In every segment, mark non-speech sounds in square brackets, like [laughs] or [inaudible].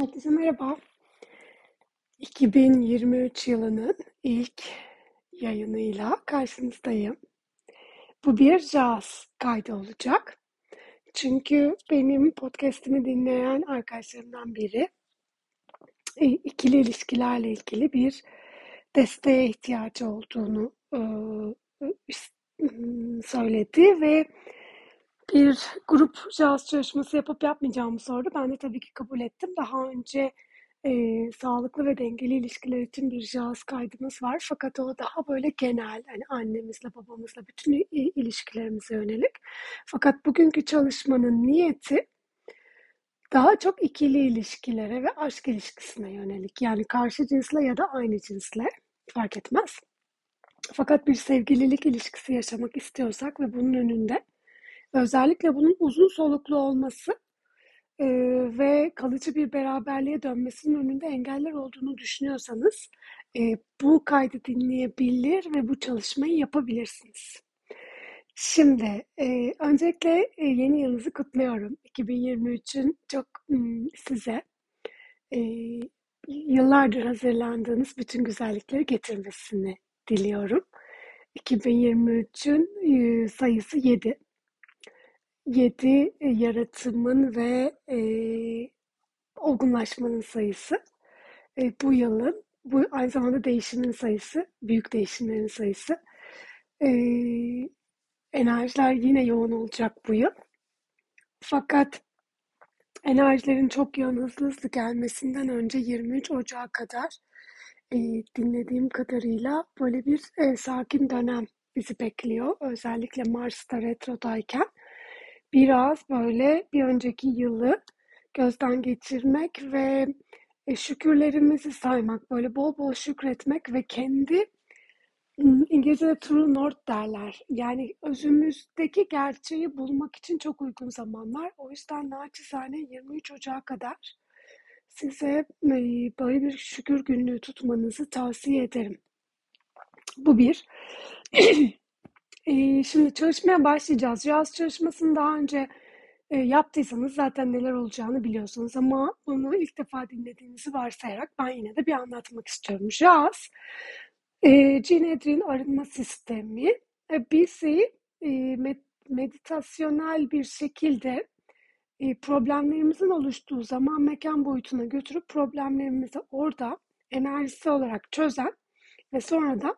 Herkese merhaba. 2023 yılının ilk yayınıyla karşınızdayım. Bu bir jazz kaydı olacak. Çünkü benim podcast'imi dinleyen arkadaşlarımdan biri e, ikili ilişkilerle ilgili bir desteğe ihtiyacı olduğunu e, söyledi ve bir grup jazz çalışması yapıp yapmayacağımı sordu. Ben de tabii ki kabul ettim. Daha önce e, sağlıklı ve dengeli ilişkiler için bir jazz kaydımız var. Fakat o daha böyle genel, hani annemizle, babamızla, bütün ilişkilerimize yönelik. Fakat bugünkü çalışmanın niyeti daha çok ikili ilişkilere ve aşk ilişkisine yönelik. Yani karşı cinsle ya da aynı cinsle fark etmez. Fakat bir sevgililik ilişkisi yaşamak istiyorsak ve bunun önünde özellikle bunun uzun soluklu olması e, ve kalıcı bir beraberliğe dönmesinin önünde engeller olduğunu düşünüyorsanız e, bu kaydı dinleyebilir ve bu çalışmayı yapabilirsiniz. Şimdi e, öncelikle e, yeni yılınızı kutluyorum. 2023'ün çok m, size e, yıllardır hazırlandığınız bütün güzellikleri getirmesini diliyorum. 2023'ün e, sayısı 7 yedi e, yaratımın ve e, olgunlaşmanın sayısı. E, bu yılın, bu aynı zamanda değişimin sayısı, büyük değişimlerin sayısı. E, enerjiler yine yoğun olacak bu yıl. Fakat enerjilerin çok yoğun hızlı hızlı gelmesinden önce 23 Ocağı kadar e, dinlediğim kadarıyla böyle bir e, sakin dönem bizi bekliyor. Özellikle Mars'ta retrodayken biraz böyle bir önceki yılı gözden geçirmek ve e, şükürlerimizi saymak, böyle bol bol şükretmek ve kendi İngilizce'de true north derler. Yani özümüzdeki gerçeği bulmak için çok uygun zamanlar. O yüzden naçizane 23 Ocak'a kadar size e, böyle bir şükür günlüğü tutmanızı tavsiye ederim. Bu bir. [clears throat] Şimdi çalışmaya başlayacağız. Yaz çalışmasını daha önce yaptıysanız zaten neler olacağını biliyorsunuz ama bunu ilk defa dinlediğinizi varsayarak ben yine de bir anlatmak istiyorum. Jazz, e, Cinedrin arınma sistemi e, bizi med meditasyonel bir şekilde problemlerimizin oluştuğu zaman mekan boyutuna götürüp problemlerimizi orada enerjisi olarak çözen ve sonra da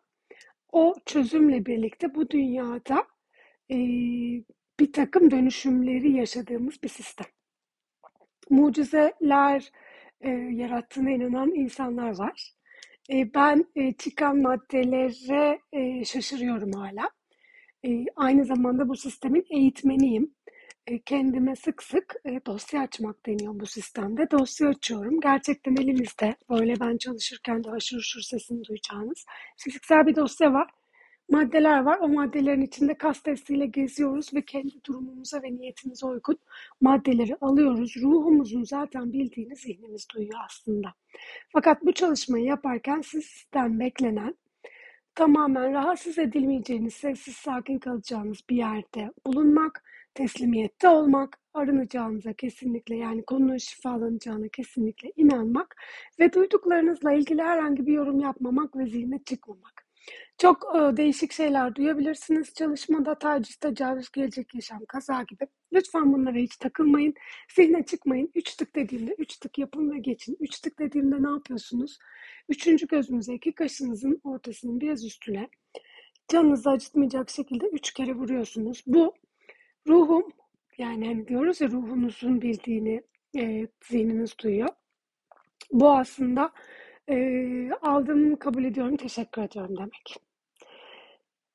o çözümle birlikte bu dünyada e, bir takım dönüşümleri yaşadığımız bir sistem. Mucizeler e, yarattığına inanan insanlar var. E, ben e, çıkan maddelere e, şaşırıyorum hala. E, aynı zamanda bu sistemin eğitmeniyim. E, kendime sık sık e, dosya açmak deniyor bu sistemde. Dosya açıyorum. Gerçekten elimizde böyle ben çalışırken de aşırı şur sesini duyacağınız fiziksel bir dosya var. Maddeler var. O maddelerin içinde kas testiyle geziyoruz ve kendi durumumuza ve niyetimize uygun maddeleri alıyoruz. Ruhumuzun zaten bildiğini zihnimiz duyuyor aslında. Fakat bu çalışmayı yaparken sizden beklenen tamamen rahatsız edilmeyeceğiniz, sessiz sakin kalacağınız bir yerde bulunmak, teslimiyette olmak, arınacağınıza kesinlikle yani konunun şifalanacağına kesinlikle inanmak ve duyduklarınızla ilgili herhangi bir yorum yapmamak ve zihne çıkmamak. Çok e, değişik şeyler duyabilirsiniz çalışmada. Taciz, tecavüz, gelecek yaşam, kaza gibi. Lütfen bunlara hiç takılmayın. Zihne çıkmayın. Üç tık dediğimde üç tık yapın ve geçin. Üç tık dediğimde ne yapıyorsunuz? Üçüncü gözünüze iki kaşınızın ortasının biraz üstüne canınızı acıtmayacak şekilde üç kere vuruyorsunuz. Bu ruhum yani hani diyoruz ya ruhunuzun bildiğini e, zihniniz duyuyor. Bu aslında e, aldığımı kabul ediyorum, teşekkür ediyorum demek.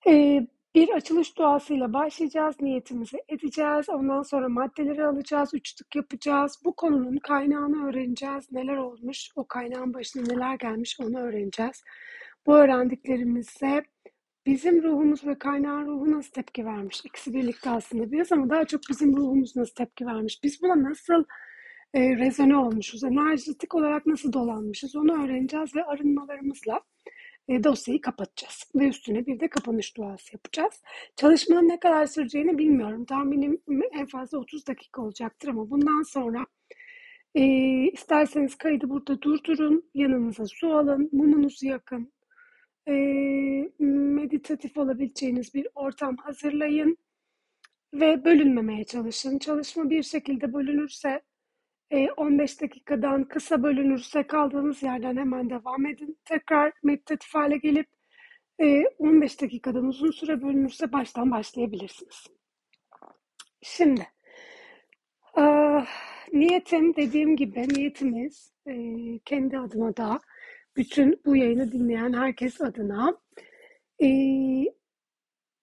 E, bir açılış duasıyla başlayacağız, niyetimizi edeceğiz. Ondan sonra maddeleri alacağız, üç tık yapacağız. Bu konunun kaynağını öğreneceğiz. Neler olmuş, o kaynağın başına neler gelmiş onu öğreneceğiz. Bu öğrendiklerimizle bizim ruhumuz ve kaynağın ruhu nasıl tepki vermiş? İkisi birlikte aslında biraz ama daha çok bizim ruhumuz nasıl tepki vermiş? Biz buna nasıl e, rezone olmuşuz, enerjitik olarak nasıl dolanmışız onu öğreneceğiz ve arınmalarımızla e, dosyayı kapatacağız. Ve üstüne bir de kapanış duası yapacağız. Çalışmanın ne kadar süreceğini bilmiyorum. Tahminim en fazla 30 dakika olacaktır ama bundan sonra E, isterseniz kaydı burada durdurun, yanınıza su alın, mumunuzu yakın. E, meditatif olabileceğiniz bir ortam hazırlayın ve bölünmemeye çalışın. Çalışma bir şekilde bölünürse 15 dakikadan kısa bölünürse kaldığınız yerden hemen devam edin. Tekrar meditatif hale gelip 15 dakikadan uzun süre bölünürse baştan başlayabilirsiniz. Şimdi niyetim dediğim gibi niyetimiz kendi adıma da bütün bu yayını dinleyen herkes adına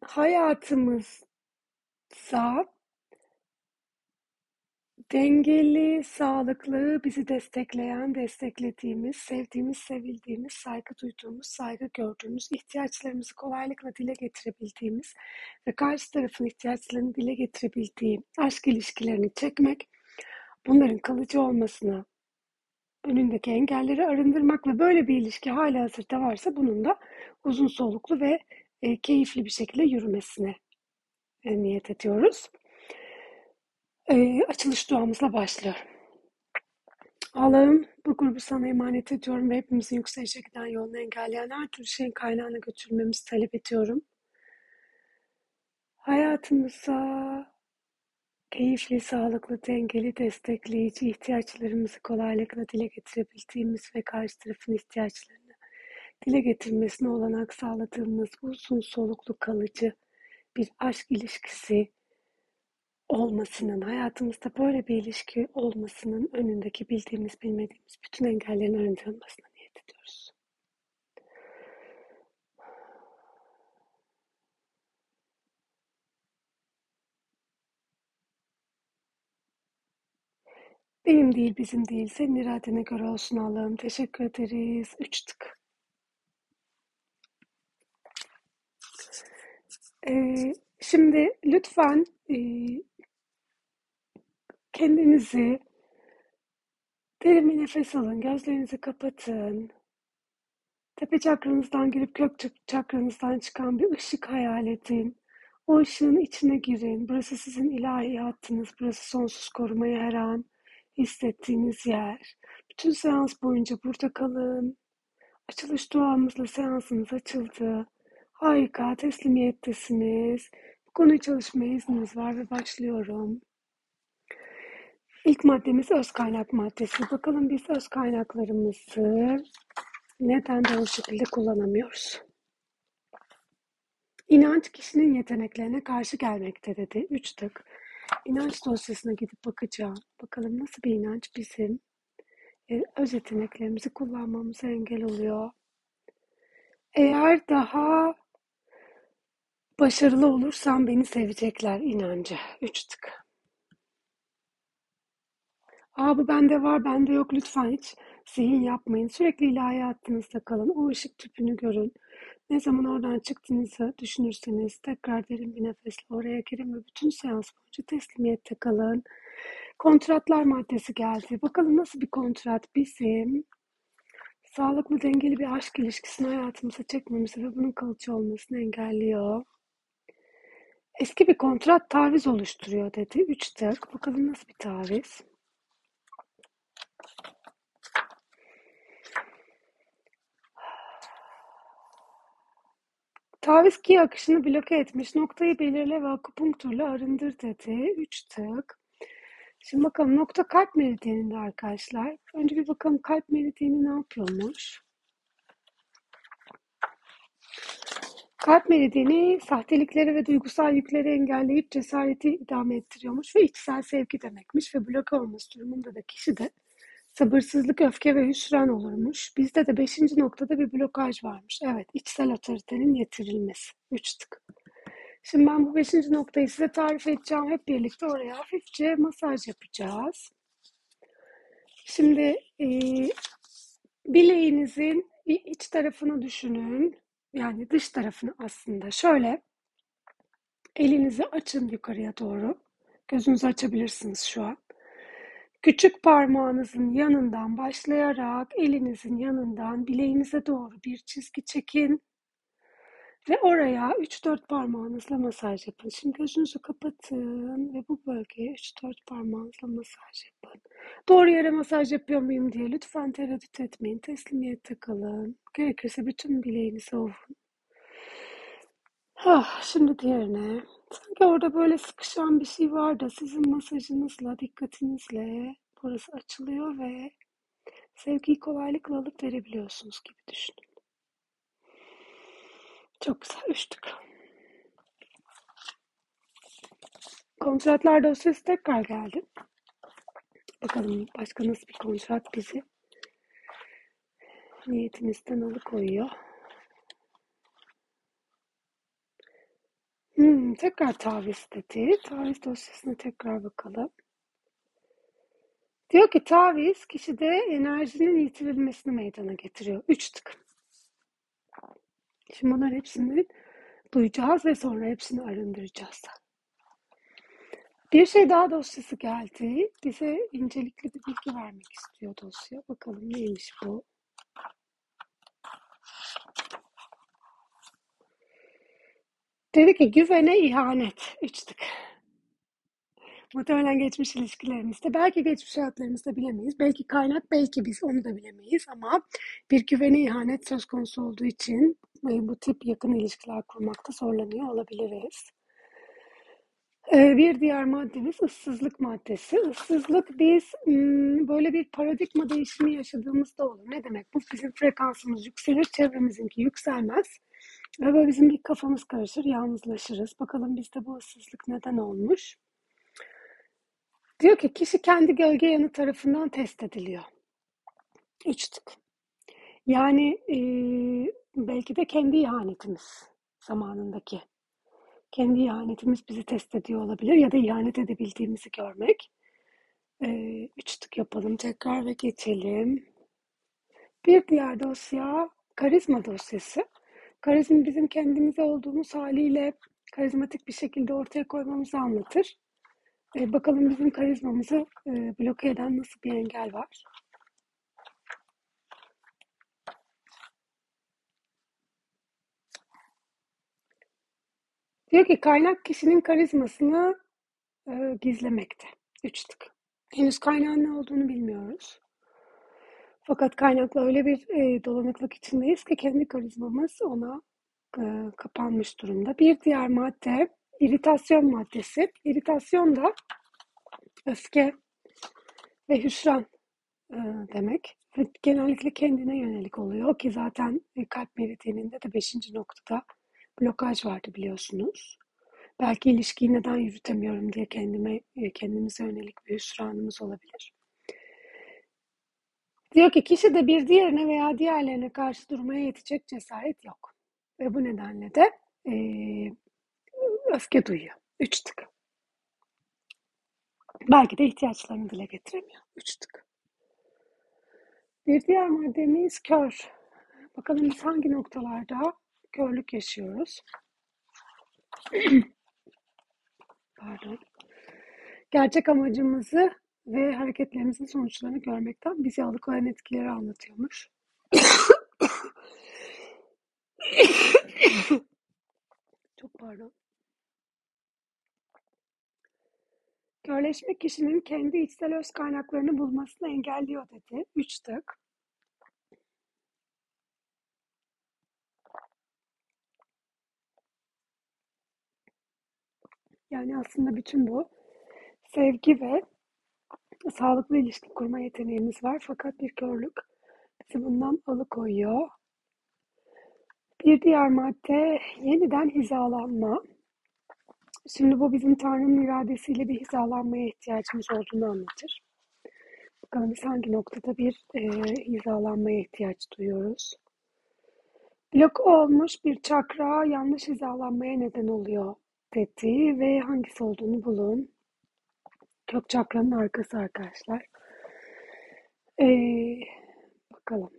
hayatımızda Dengeli, sağlıklı, bizi destekleyen, desteklediğimiz, sevdiğimiz, sevildiğimiz, saygı duyduğumuz, saygı gördüğümüz, ihtiyaçlarımızı kolaylıkla dile getirebildiğimiz ve karşı tarafın ihtiyaçlarını dile getirebildiği aşk ilişkilerini çekmek, bunların kalıcı olmasını, önündeki engelleri arındırmak ve böyle bir ilişki hala hazırda varsa bunun da uzun soluklu ve e, keyifli bir şekilde yürümesine e, niyet ediyoruz. Ee, açılış duamızla başlıyorum. Allah'ım bu grubu sana emanet ediyorum ve hepimizin yükselişe giden yolunu engelleyen her türlü şeyin kaynağına götürmemizi talep ediyorum. Hayatımıza keyifli, sağlıklı, dengeli, destekleyici ihtiyaçlarımızı kolaylıkla dile getirebildiğimiz ve karşı tarafın ihtiyaçlarını dile getirmesine olanak sağladığımız uzun soluklu kalıcı bir aşk ilişkisi olmasının, hayatımızda böyle bir ilişki olmasının önündeki bildiğimiz, bilmediğimiz bütün engellerin arındırılmasına niyet ediyoruz. Benim değil, bizim değil, senin iradene göre olsun Allah'ım. Teşekkür ederiz. Üç tık. Ee, şimdi lütfen e, Kendinizi derin bir nefes alın, gözlerinizi kapatın. Tepe çakranızdan girip kök çakranızdan çıkan bir ışık hayal edin. O ışığın içine girin. Burası sizin ilahi hattınız. Burası sonsuz korumaya her an hissettiğiniz yer. Bütün seans boyunca burada kalın. Açılış duamızla seansınız açıldı. Harika, teslimiyettesiniz. Bu konuyu çalışmaya izniniz var ve başlıyorum. İlk maddemiz öz kaynak maddesi. Bakalım biz öz kaynaklarımızı neden de o şekilde kullanamıyoruz? İnanç kişinin yeteneklerine karşı gelmekte dedi. Üç tık. İnanç dosyasına gidip bakacağım. Bakalım nasıl bir inanç bizim e, öz yeteneklerimizi kullanmamıza engel oluyor. Eğer daha başarılı olursam beni sevecekler inancı. Üç tık. Aa bu bende var, bende yok. Lütfen hiç zihin yapmayın. Sürekli ilahi hayatınızda kalın. O ışık tüpünü görün. Ne zaman oradan çıktığınızı düşünürseniz tekrar derin bir nefesle oraya girin ve bütün seans boyunca teslimiyette kalın. Kontratlar maddesi geldi. Bakalım nasıl bir kontrat bizim sağlıklı dengeli bir aşk ilişkisini hayatımıza çekmemizi ve bunun kalıcı olmasını engelliyor. Eski bir kontrat taviz oluşturuyor dedi. Üç tık. Bakalım nasıl bir taviz. Taviz ki akışını bloke etmiş. Noktayı belirle ve akupunkturla arındır dedi. Üç tık. Şimdi bakalım nokta kalp meridyeninde arkadaşlar. Önce bir bakalım kalp meridyeni ne yapıyormuş? Kalp meridyeni sahtelikleri ve duygusal yükleri engelleyip cesareti idame ettiriyormuş ve içsel sevgi demekmiş ve bloke olması durumunda da kişi de Sabırsızlık, öfke ve hüsran olurmuş. Bizde de beşinci noktada bir blokaj varmış. Evet, içsel otoritenin yetirilmesi. Üç tık. Şimdi ben bu beşinci noktayı size tarif edeceğim. Hep birlikte oraya hafifçe masaj yapacağız. Şimdi e, bileğinizin iç tarafını düşünün. Yani dış tarafını aslında. Şöyle elinizi açın yukarıya doğru. Gözünüzü açabilirsiniz şu an. Küçük parmağınızın yanından başlayarak elinizin yanından bileğinize doğru bir çizgi çekin Ve oraya 3-4 parmağınızla masaj yapın. Şimdi gözünüzü kapatın ve bu bölgeye 3-4 parmağınızla masaj yapın. Doğru yere masaj yapıyor muyum diye lütfen tereddüt etmeyin. Teslimiyette kalın. Gerekirse bütün bileğinizi ovun. Ah, şimdi diğerine. Sanki orada böyle sıkışan bir şey var da sizin masajınızla, dikkatinizle burası açılıyor ve sevgiyi kolaylıkla alıp verebiliyorsunuz gibi düşünün. Çok güzel uçtuk. Kontratlar dosyası tekrar geldi. Bakalım başka nasıl bir kontrat bizi niyetimizden alıkoyuyor. Hmm, tekrar taviz dedi. Taviz dosyasına tekrar bakalım. Diyor ki taviz kişide enerjinin yitirilmesini meydana getiriyor. Üç tık. Şimdi bunların hepsini duyacağız ve sonra hepsini arındıracağız. Bir şey daha dosyası geldi. Bize incelikli bir bilgi vermek istiyor dosya. Bakalım neymiş bu? Dedi ki güvene ihanet. Üç tık. Muhtemelen geçmiş ilişkilerimizde, belki geçmiş hayatlarımızda bilemeyiz. Belki kaynak, belki biz onu da bilemeyiz ama bir güvene ihanet söz konusu olduğu için bu tip yakın ilişkiler kurmakta zorlanıyor olabiliriz. E, bir diğer maddemiz ıssızlık maddesi. Issızlık biz böyle bir paradigma değişimi yaşadığımızda olur. Ne demek? Bu bizim frekansımız yükselir, çevremizinki yükselmez. Ve bizim bir kafamız karışır, yalnızlaşırız. Bakalım bizde bu ıssızlık neden olmuş? Diyor ki kişi kendi gölge yanı tarafından test ediliyor. Üç tık. Yani e, belki de kendi ihanetimiz zamanındaki. Kendi ihanetimiz bizi test ediyor olabilir ya da ihanet edebildiğimizi görmek. E, üç tık yapalım tekrar ve geçelim. Bir diğer dosya karizma dosyası. Karizma bizim kendimize olduğumuz haliyle karizmatik bir şekilde ortaya koymamızı anlatır. E, bakalım bizim karizmamızı e, bloke eden nasıl bir engel var? Diyor ki kaynak kişinin karizmasını e, gizlemekte. Üç tık. Henüz kaynağın ne olduğunu bilmiyoruz. Fakat kaynakla öyle bir e, dolanıklık içindeyiz ki kendi karizmamız ona e, kapanmış durumda. Bir diğer madde iritasyon maddesi. İritasyon da öfke ve hüsran e, demek. Ve genellikle kendine yönelik oluyor ki zaten e, kalp meridyoninde de beşinci noktada blokaj vardı biliyorsunuz. Belki ilişkiyi neden yürütemiyorum diye kendime e, kendimize yönelik bir hüsranımız olabilir. Diyor ki kişi de bir diğerine veya diğerlerine karşı durmaya yetecek cesaret yok. Ve bu nedenle de e, öfke duyuyor. Üç tık. Belki de ihtiyaçlarını dile getiremiyor. Üç tık. Bir diğer maddemiz kör. Bakalım biz hangi noktalarda körlük yaşıyoruz? [clears throat] Pardon. Gerçek amacımızı ve hareketlerimizin sonuçlarını görmekten bizi alıkoyan etkileri anlatıyormuş. [coughs] Çok pardon. Körleşme kişinin kendi içsel öz kaynaklarını bulmasını engelliyor dedi. Üç tık. Yani aslında bütün bu sevgi ve sağlıklı ilişki kurma yeteneğimiz var. Fakat bir körlük bizi bundan alıkoyuyor. Bir diğer madde yeniden hizalanma. Şimdi bu bizim Tanrı'nın iradesiyle bir hizalanmaya ihtiyacımız olduğunu anlatır. Bakalım biz hangi noktada bir e, hizalanmaya ihtiyaç duyuyoruz. Blok olmuş bir çakra yanlış hizalanmaya neden oluyor dedi ve hangisi olduğunu bulun. Kök çakranın arkası arkadaşlar. Ee, bakalım.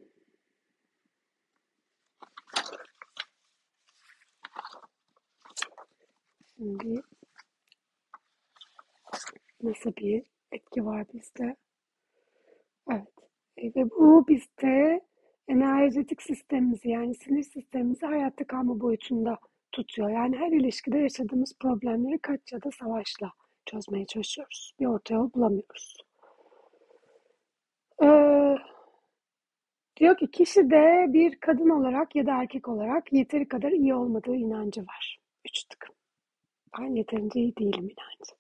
Şimdi nasıl bir etki var bizde? Evet. E, ve bu bizde enerjetik sistemimizi yani sinir sistemimizi hayatta kalma boyutunda tutuyor. Yani her ilişkide yaşadığımız problemleri kaç ya da savaşla çözmeye çalışıyoruz. Bir orta yol bulamıyoruz. Ee, diyor ki kişi de bir kadın olarak ya da erkek olarak yeteri kadar iyi olmadığı inancı var. Üç tık. Ben yeterince iyi değilim inancı.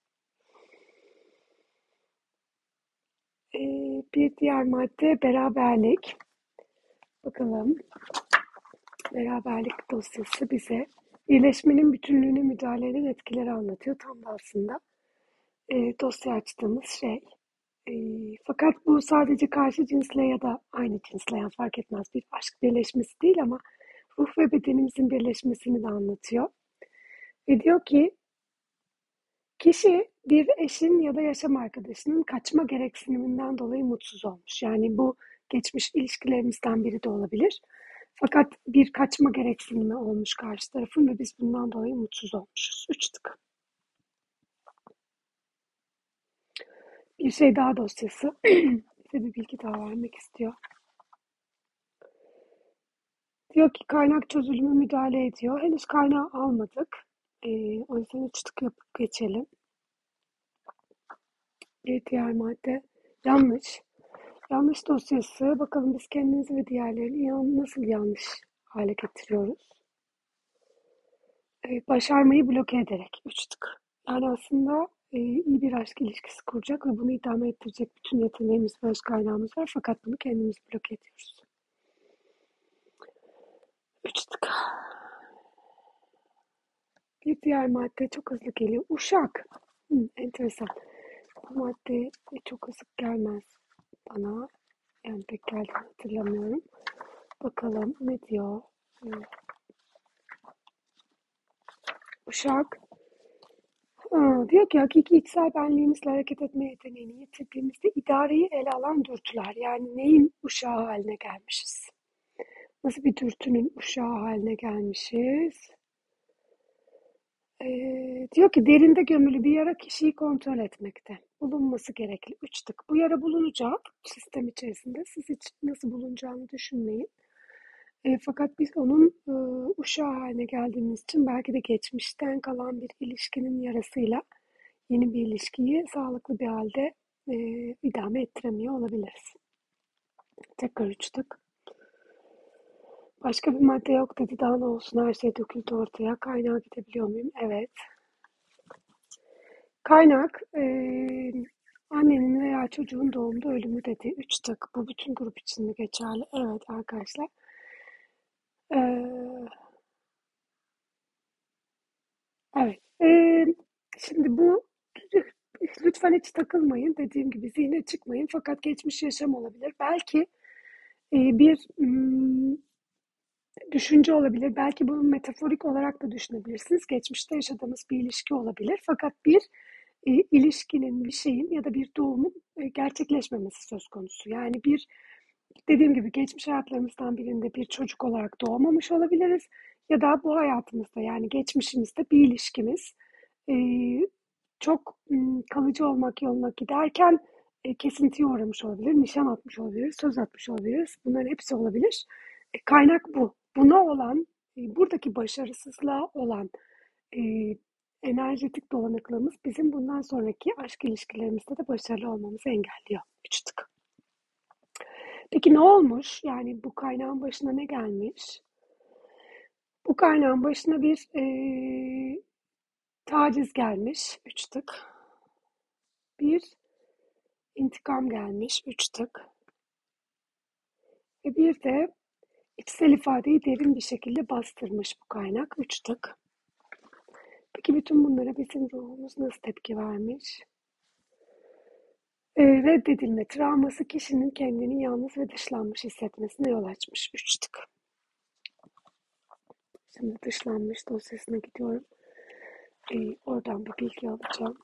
Ee, bir diğer madde beraberlik. Bakalım. Beraberlik dosyası bize birleşmenin bütünlüğüne müdahale eden etkileri anlatıyor. Tam da aslında e, dosya açtığımız şey. E, fakat bu sadece karşı cinsle ya da aynı cinsle yani fark etmez bir aşk birleşmesi değil ama ruh ve bedenimizin birleşmesini de anlatıyor. Ve diyor ki kişi bir eşin ya da yaşam arkadaşının kaçma gereksiniminden dolayı mutsuz olmuş. Yani bu geçmiş ilişkilerimizden biri de olabilir. Fakat bir kaçma gereksinimi olmuş karşı tarafın ve biz bundan dolayı mutsuz olmuşuz. Üç tık. Bir şey daha dosyası. [clears throat] Size bir bilgi daha vermek istiyor. Diyor ki kaynak çözülümü müdahale ediyor. Henüz kaynağı almadık. Ee, o yüzden üç tık yapıp geçelim. Bir diğer madde yanlış. Yanlış dosyası. Bakalım biz kendimizi ve diğerlerini nasıl yanlış hale getiriyoruz? Ee, başarmayı bloke ederek. Üç tık. Yani aslında e, iyi bir aşk ilişkisi kuracak ve bunu idame ettirecek bütün yeteneğimiz ve öz kaynağımız var. Fakat bunu kendimiz bloke ediyoruz. Üç tık. Bir diğer madde çok hızlı geliyor. Uşak. Hı, enteresan. Bu madde çok hızlı gelmez bana. Yani pek geldiğini hatırlamıyorum. Bakalım ne diyor. Uşak. Diyor ki hakiki içsel benliğimizle hareket etme yeteneğini yitirdiğimizde idareyi ele alan dürtüler. Yani neyin uşağı haline gelmişiz? Nasıl bir dürtünün uşağı haline gelmişiz? Ee, diyor ki derinde gömülü bir yara kişiyi kontrol etmekte. Bulunması gerekli. Üç tık. Bu yara bulunacak sistem içerisinde. Siz hiç nasıl bulunacağını düşünmeyin. E, fakat biz onun e, uşağı haline geldiğimiz için belki de geçmişten kalan bir ilişkinin yarasıyla yeni bir ilişkiyi sağlıklı bir halde e, idame ettiremiyor olabiliriz. Tekrar üç tık. Başka bir madde yok dedi. Daha ne olsun her şey döküldü ortaya. Kaynağa gidebiliyor muyum? Evet. Kaynak e, annenin veya çocuğun doğumda ölümü dedi. Üç tık. Bu bütün grup için mi geçerli? Evet arkadaşlar. Ee, evet. Ee, şimdi bu lütfen hiç takılmayın. Dediğim gibi zihne çıkmayın. Fakat geçmiş yaşam olabilir. Belki e, bir hmm, düşünce olabilir. Belki bunu metaforik olarak da düşünebilirsiniz. Geçmişte yaşadığımız bir ilişki olabilir. Fakat bir e, ilişkinin, bir şeyin ya da bir doğumun e, gerçekleşmemesi söz konusu. Yani bir dediğim gibi geçmiş hayatlarımızdan birinde bir çocuk olarak doğmamış olabiliriz ya da bu hayatımızda yani geçmişimizde bir ilişkimiz çok kalıcı olmak yoluna giderken e, kesintiye uğramış olabilir, nişan atmış olabiliriz, söz atmış olabiliriz. Bunların hepsi olabilir. E, kaynak bu. Buna olan, e, buradaki başarısızlığa olan e, enerjetik dolanıklığımız bizim bundan sonraki aşk ilişkilerimizde de başarılı olmamızı engelliyor. Üç tık. Peki ne olmuş? Yani bu kaynağın başına ne gelmiş? Bu kaynağın başına bir e, taciz gelmiş. Üç tık. Bir intikam gelmiş. Üç tık. Ve bir de içsel ifadeyi derin bir şekilde bastırmış bu kaynak. Üç tık. Peki bütün bunlara bizim ruhumuz nasıl tepki vermiş? E, reddedilme travması kişinin kendini yalnız ve dışlanmış hissetmesine yol açmış. Üç tık. Şimdi dışlanmış dosyasına gidiyorum. E, oradan bir bilgi alacağım.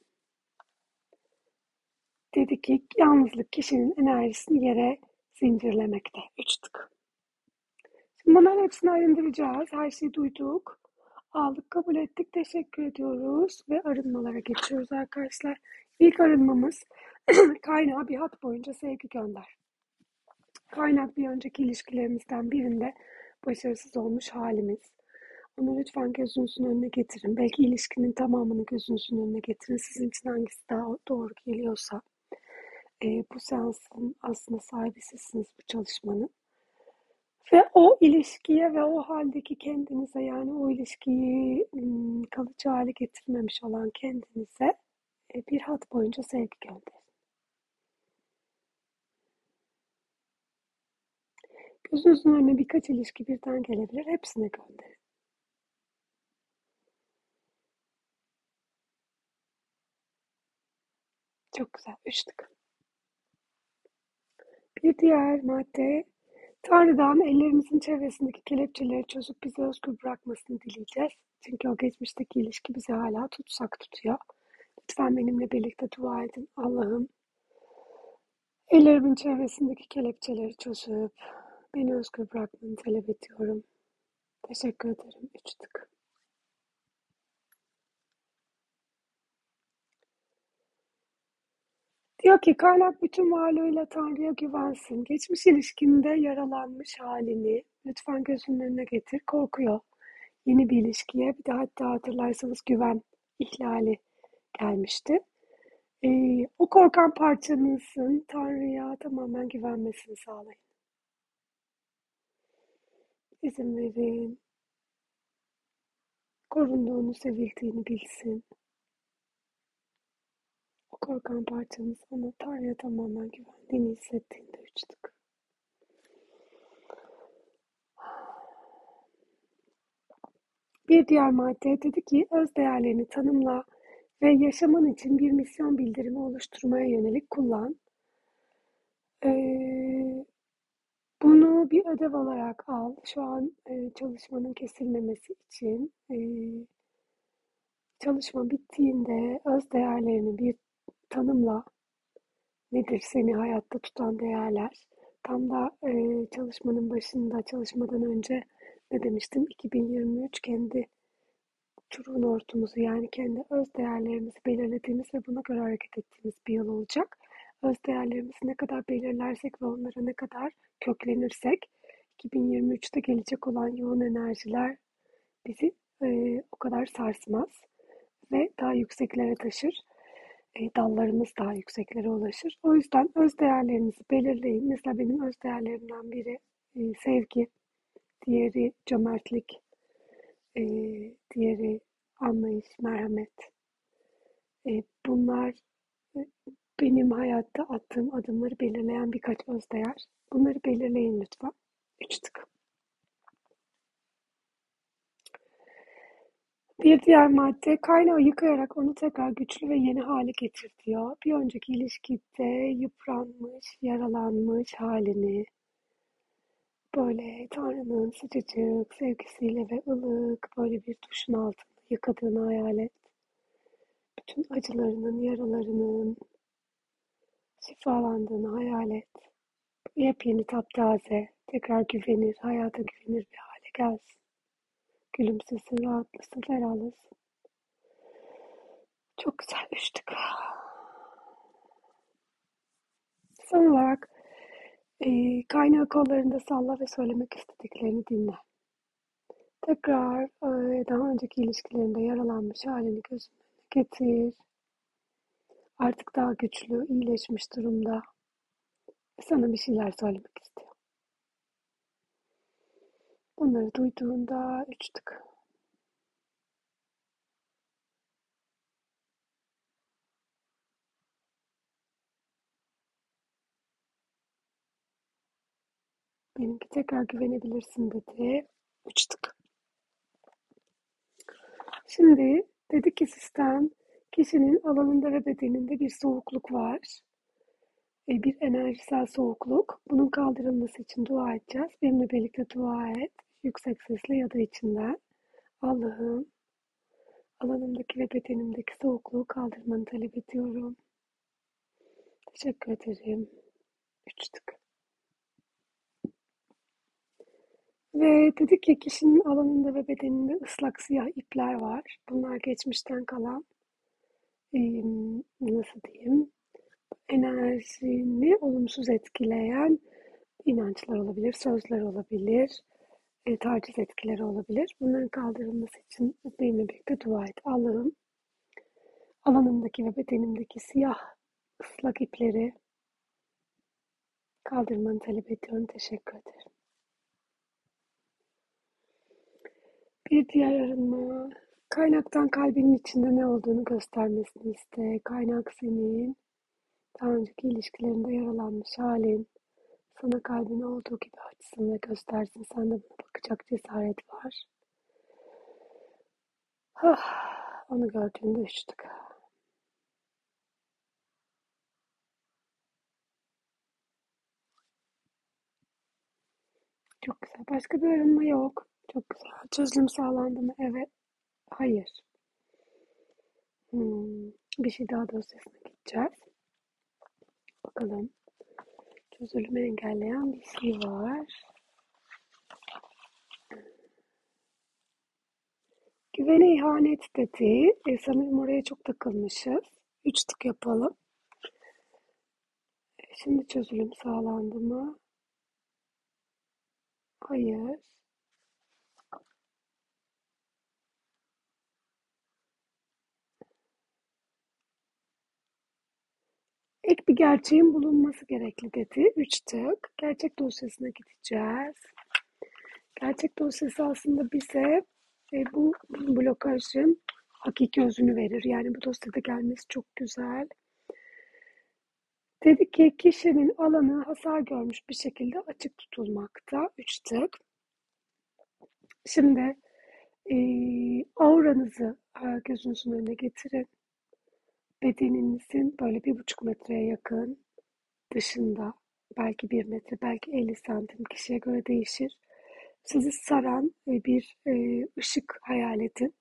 Dedi ki yalnızlık kişinin enerjisini yere zincirlemekte. Üç tık. Şimdi bunların hepsini arındıracağız. Her şeyi duyduk. Aldık, kabul ettik. Teşekkür ediyoruz. Ve arınmalara geçiyoruz arkadaşlar. İlk arınmamız [laughs] kaynağa bir hat boyunca sevgi gönder. Kaynak bir önceki ilişkilerimizden birinde başarısız olmuş halimiz. Onu lütfen gözünüzün önüne getirin. Belki ilişkinin tamamını gözünüzün önüne getirin. Sizin için hangisi daha doğru geliyorsa. E, bu seansın aslında sahibi sizsiniz bu çalışmanın. Ve o ilişkiye ve o haldeki kendinize yani o ilişkiyi kalıcı hale getirmemiş olan kendinize e, bir hat boyunca sevgi gönderin. Gözünüzün önüne birkaç ilişki birden gelebilir. Hepsine gönderin. Çok güzel. Üç. Bir diğer madde Tanrı'dan ellerimizin çevresindeki kelepçeleri çözüp bizi özgür bırakmasını dileyeceğiz. Çünkü o geçmişteki ilişki bizi hala tutsak tutuyor. Lütfen benimle birlikte dua edin. Allah'ım ellerimin çevresindeki kelepçeleri çözüp beni özgür bırakmanı talep ediyorum. Teşekkür ederim. Üç tık. Diyor ki kaynak bütün varlığıyla Tanrı'ya güvensin. Geçmiş ilişkinde yaralanmış halini lütfen gözünün önüne getir. Korkuyor. Yeni bir ilişkiye bir de hatta hatırlarsanız güven ihlali gelmişti. Ee, o korkan parçanızın Tanrı'ya tamamen güvenmesini sağlayın. İzin verin. Korunduğunu, sevildiğini bilsin. O korkan parçanız ona Tanrı'ya tamamen güvendiğini hissettiğinde uçtuk. Bir diğer madde dedi ki öz değerlerini tanımla ve yaşaman için bir misyon bildirimi oluşturmaya yönelik kullan. Ee, bunu bir ödev olarak al. Şu an e, çalışmanın kesilmemesi için e, çalışma bittiğinde öz değerlerini bir tanımla. Nedir seni hayatta tutan değerler? Tam da e, çalışmanın başında, çalışmadan önce ne demiştim? 2023 kendi True North'umuzu yani kendi öz değerlerimizi belirlediğimiz ve buna göre hareket ettiğimiz bir yıl olacak. Öz değerlerimizi ne kadar belirlersek ve onlara ne kadar köklenirsek 2023'te gelecek olan yoğun enerjiler bizi e, o kadar sarsmaz ve daha yükseklere taşır. E, dallarımız daha yükseklere ulaşır. O yüzden öz değerlerinizi belirleyin. Mesela benim öz değerlerimden biri e, sevgi, diğeri cömertlik, e, diğeri anlayış, merhamet. E, bunlar benim hayatta attığım adımları belirleyen birkaç öz değer. Bunları belirleyin lütfen. Üç tık. Bir diğer madde kaynağı yıkayarak onu tekrar güçlü ve yeni hale getir diyor. Bir önceki ilişkide yıpranmış, yaralanmış halini böyle Tanrı'nın sıcacık sevgisiyle ve ılık böyle bir duşun altında yıkadığını hayal et. Bütün acılarının, yaralarının şifalandığını hayal et. Yepyeni taptaze, tekrar güvenir, hayata güvenir bir hale gelsin. Gülümsesin, rahatlasın, ferahlasın. Çok güzel düştük. Son olarak e, kaynağı kollarında salla ve söylemek istediklerini dinle. Tekrar e, daha önceki ilişkilerinde yaralanmış halini gözüne getir. Artık daha güçlü, iyileşmiş durumda. Sana bir şeyler söylemek istiyor. Bunları duyduğunda üç tık. Benimki tekrar güvenebilirsin dedi. Üç tık. Şimdi dedi ki sistem kişinin alanında ve bedeninde bir soğukluk var bir enerjisel soğukluk. Bunun kaldırılması için dua edeceğiz. Benimle birlikte dua et. Yüksek sesle ya da içinden. Allah'ım alanımdaki ve bedenimdeki soğukluğu kaldırmanı talep ediyorum. Teşekkür ederim. Üç tık. Ve dedik ki kişinin alanında ve bedeninde ıslak siyah ipler var. Bunlar geçmişten kalan nasıl diyeyim enerjini olumsuz etkileyen inançlar olabilir, sözler olabilir, e, taciz etkileri olabilir. Bunların kaldırılması için benimle birlikte dua et. Allah'ım alanımdaki ve bedenimdeki siyah ıslak ipleri kaldırmanı talep ediyorum. Teşekkür ederim. Bir diğer arınma, kaynaktan kalbinin içinde ne olduğunu göstermesini iste. Kaynak senin daha önceki ilişkilerinde yaralanmış halin. Sana kalbini olduğu gibi açsın ve göstersin. Sende buna bakacak cesaret var. Ah, onu gördüğünde uçtuk. Çok güzel. Başka bir arınma yok. Çok güzel. Çözüm sağlandı mı? Evet. Hayır. Hmm. Bir şey daha dosyasına gideceğiz. Bakalım. Çözülümü engelleyen bir şey var. Güvene ihanet dedi. E, sanırım oraya çok takılmışız. Üç tık yapalım. E, şimdi çözülüm sağlandı mı? Hayır. Ek bir gerçeğin bulunması gerekli dedi. Üç tık. Gerçek dosyasına gideceğiz. Gerçek dosyası aslında bize e, bu blokajın hakiki özünü verir. Yani bu dosyada gelmesi çok güzel. Dedi ki kişinin alanı hasar görmüş bir şekilde açık tutulmakta. Üç tık. Şimdi e, auranızı e, gözünüzün önüne getirin. Bedeninizin böyle bir buçuk metreye yakın dışında belki bir metre, belki 50 santim kişiye göre değişir. Sizi saran e, bir e, ışık hayal edin.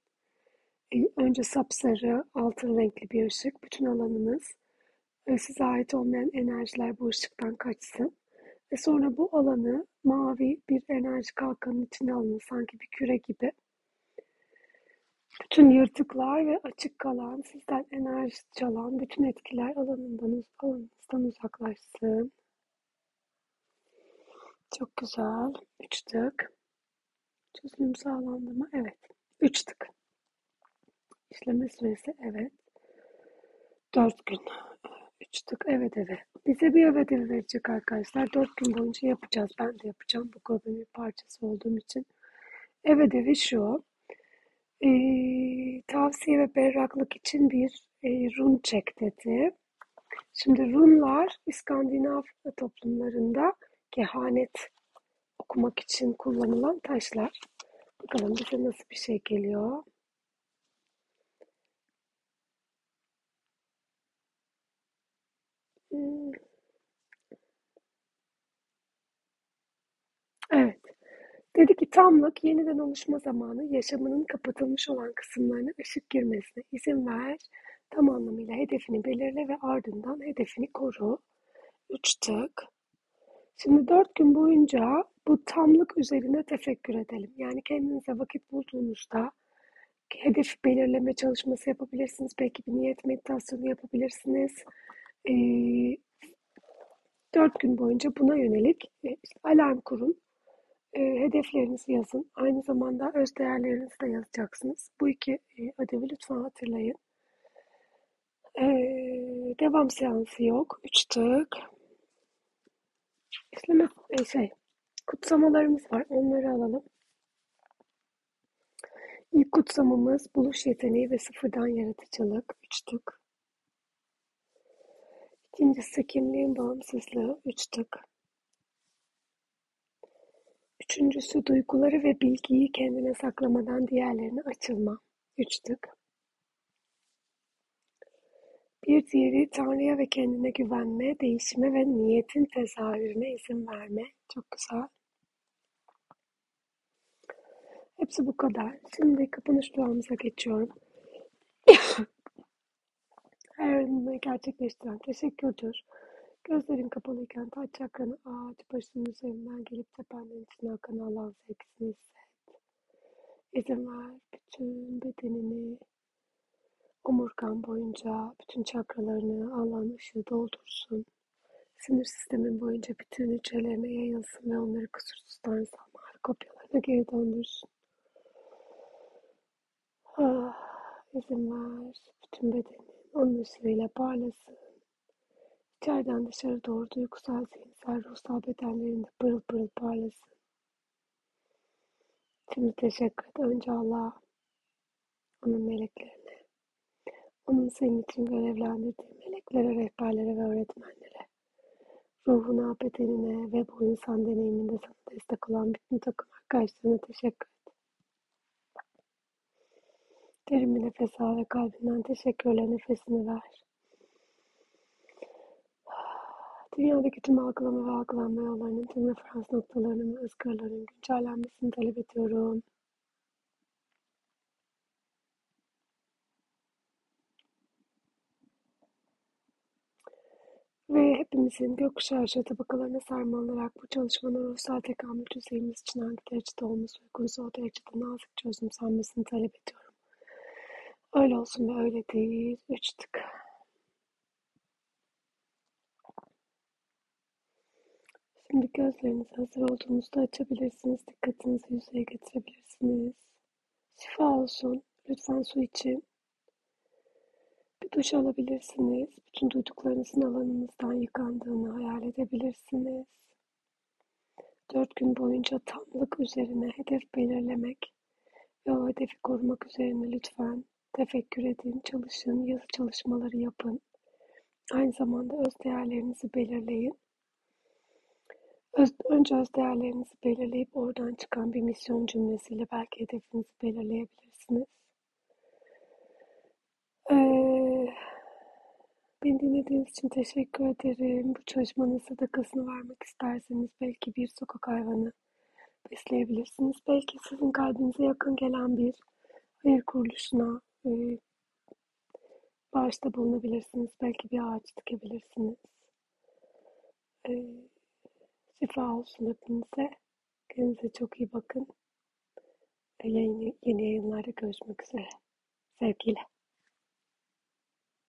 E, önce sapsarı, altın renkli bir ışık. Bütün alanınız size ait olmayan enerjiler bu ışıktan kaçsın. Ve sonra bu alanı mavi bir enerji kalkanın içine alın. Sanki bir küre gibi. Bütün yırtıklar ve açık kalan, sizden enerji çalan bütün etkiler alanından, alanınızdan uzaklaşsın. Çok güzel. Üç tık. Çözülüm sağlandı mı? Evet. Üç tık. İşleme süresi evet. Dört gün. Üç tık evet evet. Bize bir evet evi verecek arkadaşlar. Dört gün boyunca yapacağız. Ben de yapacağım bu grubun bir parçası olduğum için. Evet evi şu. E, tavsiye ve berraklık için bir e, run çek dedi. Şimdi runlar İskandinav toplumlarında kehanet okumak için kullanılan taşlar. Bakalım bize nasıl bir şey geliyor. Hmm. Evet. Dedi ki tamlık yeniden oluşma zamanı yaşamının kapatılmış olan kısımlarına ışık girmesine izin ver. Tam anlamıyla hedefini belirle ve ardından hedefini koru. Üç tık. Şimdi dört gün boyunca bu tamlık üzerine tefekkür edelim. Yani kendinize vakit bulduğunuzda hedef belirleme çalışması yapabilirsiniz. Belki bir niyet meditasyonu yapabilirsiniz. Ee, dört gün boyunca buna yönelik e, alarm kurun. E, hedeflerinizi yazın. Aynı zamanda öz değerlerinizi de yazacaksınız. Bu iki e, ödevi lütfen hatırlayın. E, devam seansı yok. Üç tık. İşleme e, şey kutsamalarımız var. Onları alalım. İlk kutsamamız buluş yeteneği ve sıfırdan yaratıcılık. Üç tık. İkincisi kimliğin bağımsızlığı. Üç tık. Üçüncüsü duyguları ve bilgiyi kendine saklamadan diğerlerine açılma. Üç tık. Bir diğeri Tanrı'ya ve kendine güvenme, değişime ve niyetin tezahürüne izin verme. Çok güzel. Hepsi bu kadar. Şimdi kapanış duamıza geçiyorum. [coughs] Her aranmayı gerçekleştiren teşekkürdür. Gözlerin kapalıyken taç çakranı ağaç başının üzerinden gelip tependen içine akan Allah'ın sevgisini hisset. İzin ver bütün bedenini omurgan boyunca bütün çakralarını Allah'ın ışığı doldursun. sinir sistemin boyunca bütün hücrelerine yayılsın ve onları kusursuz tanrı salmaları kopyalarına geri döndürsün. Ah, izin ver. Bütün bedenin onun ışığıyla parlasın. İçeriden dışarı doğru duygusal, zihinsel, ruhsal bedenlerinde pırıl pırıl parlasın. Şimdi teşekkür et. Önce Allah'a, onun meleklerine, onun senin için görevlendirdiği meleklere, rehberlere ve öğretmenlere, ruhuna, bedenine ve bu insan deneyiminde sana destek olan bütün takım arkadaşlarına teşekkür et. Derin bir nefes al ve kalbinden teşekkürle nefesini ver. Dünyadaki tüm algılama ve algılanma yollarının tüm referans noktalarının ve ızgaraların güncellenmesini talep ediyorum. Ve hepimizin gökkuşağı tabakalarına sarmalarak bu çalışmanın ruhsal tekamül düzeyimiz için hangi derecede olması uygunsa o derecede nazik çözümsenmesini talep ediyorum. Öyle olsun ve öyle değil. Üç tık. Şimdi gözlerinizi hazır olduğunuzda açabilirsiniz. Dikkatinizi yüzeye getirebilirsiniz. Şifa olsun. Lütfen su için. Bir duş alabilirsiniz. Bütün duyduklarınızın alanınızdan yıkandığını hayal edebilirsiniz. Dört gün boyunca tamlık üzerine hedef belirlemek ve o hedefi korumak üzerine lütfen tefekkür edin, çalışın, yazı çalışmaları yapın. Aynı zamanda öz değerlerinizi belirleyin. Öz, önce öz değerlerinizi belirleyip oradan çıkan bir misyon cümlesiyle belki hedefinizi belirleyebilirsiniz. Ee, beni dinlediğiniz için teşekkür ederim. Bu çalışmanın sadakasını vermek isterseniz belki bir sokak hayvanı besleyebilirsiniz. Belki sizin kalbinize yakın gelen bir hayır kuruluşuna e, bağışta bulunabilirsiniz. Belki bir ağaç dikebilirsiniz. E, şifa olsun hepinize. Kendinize çok iyi bakın. Yeni, yeni yayınlarda görüşmek üzere. Sevgiyle.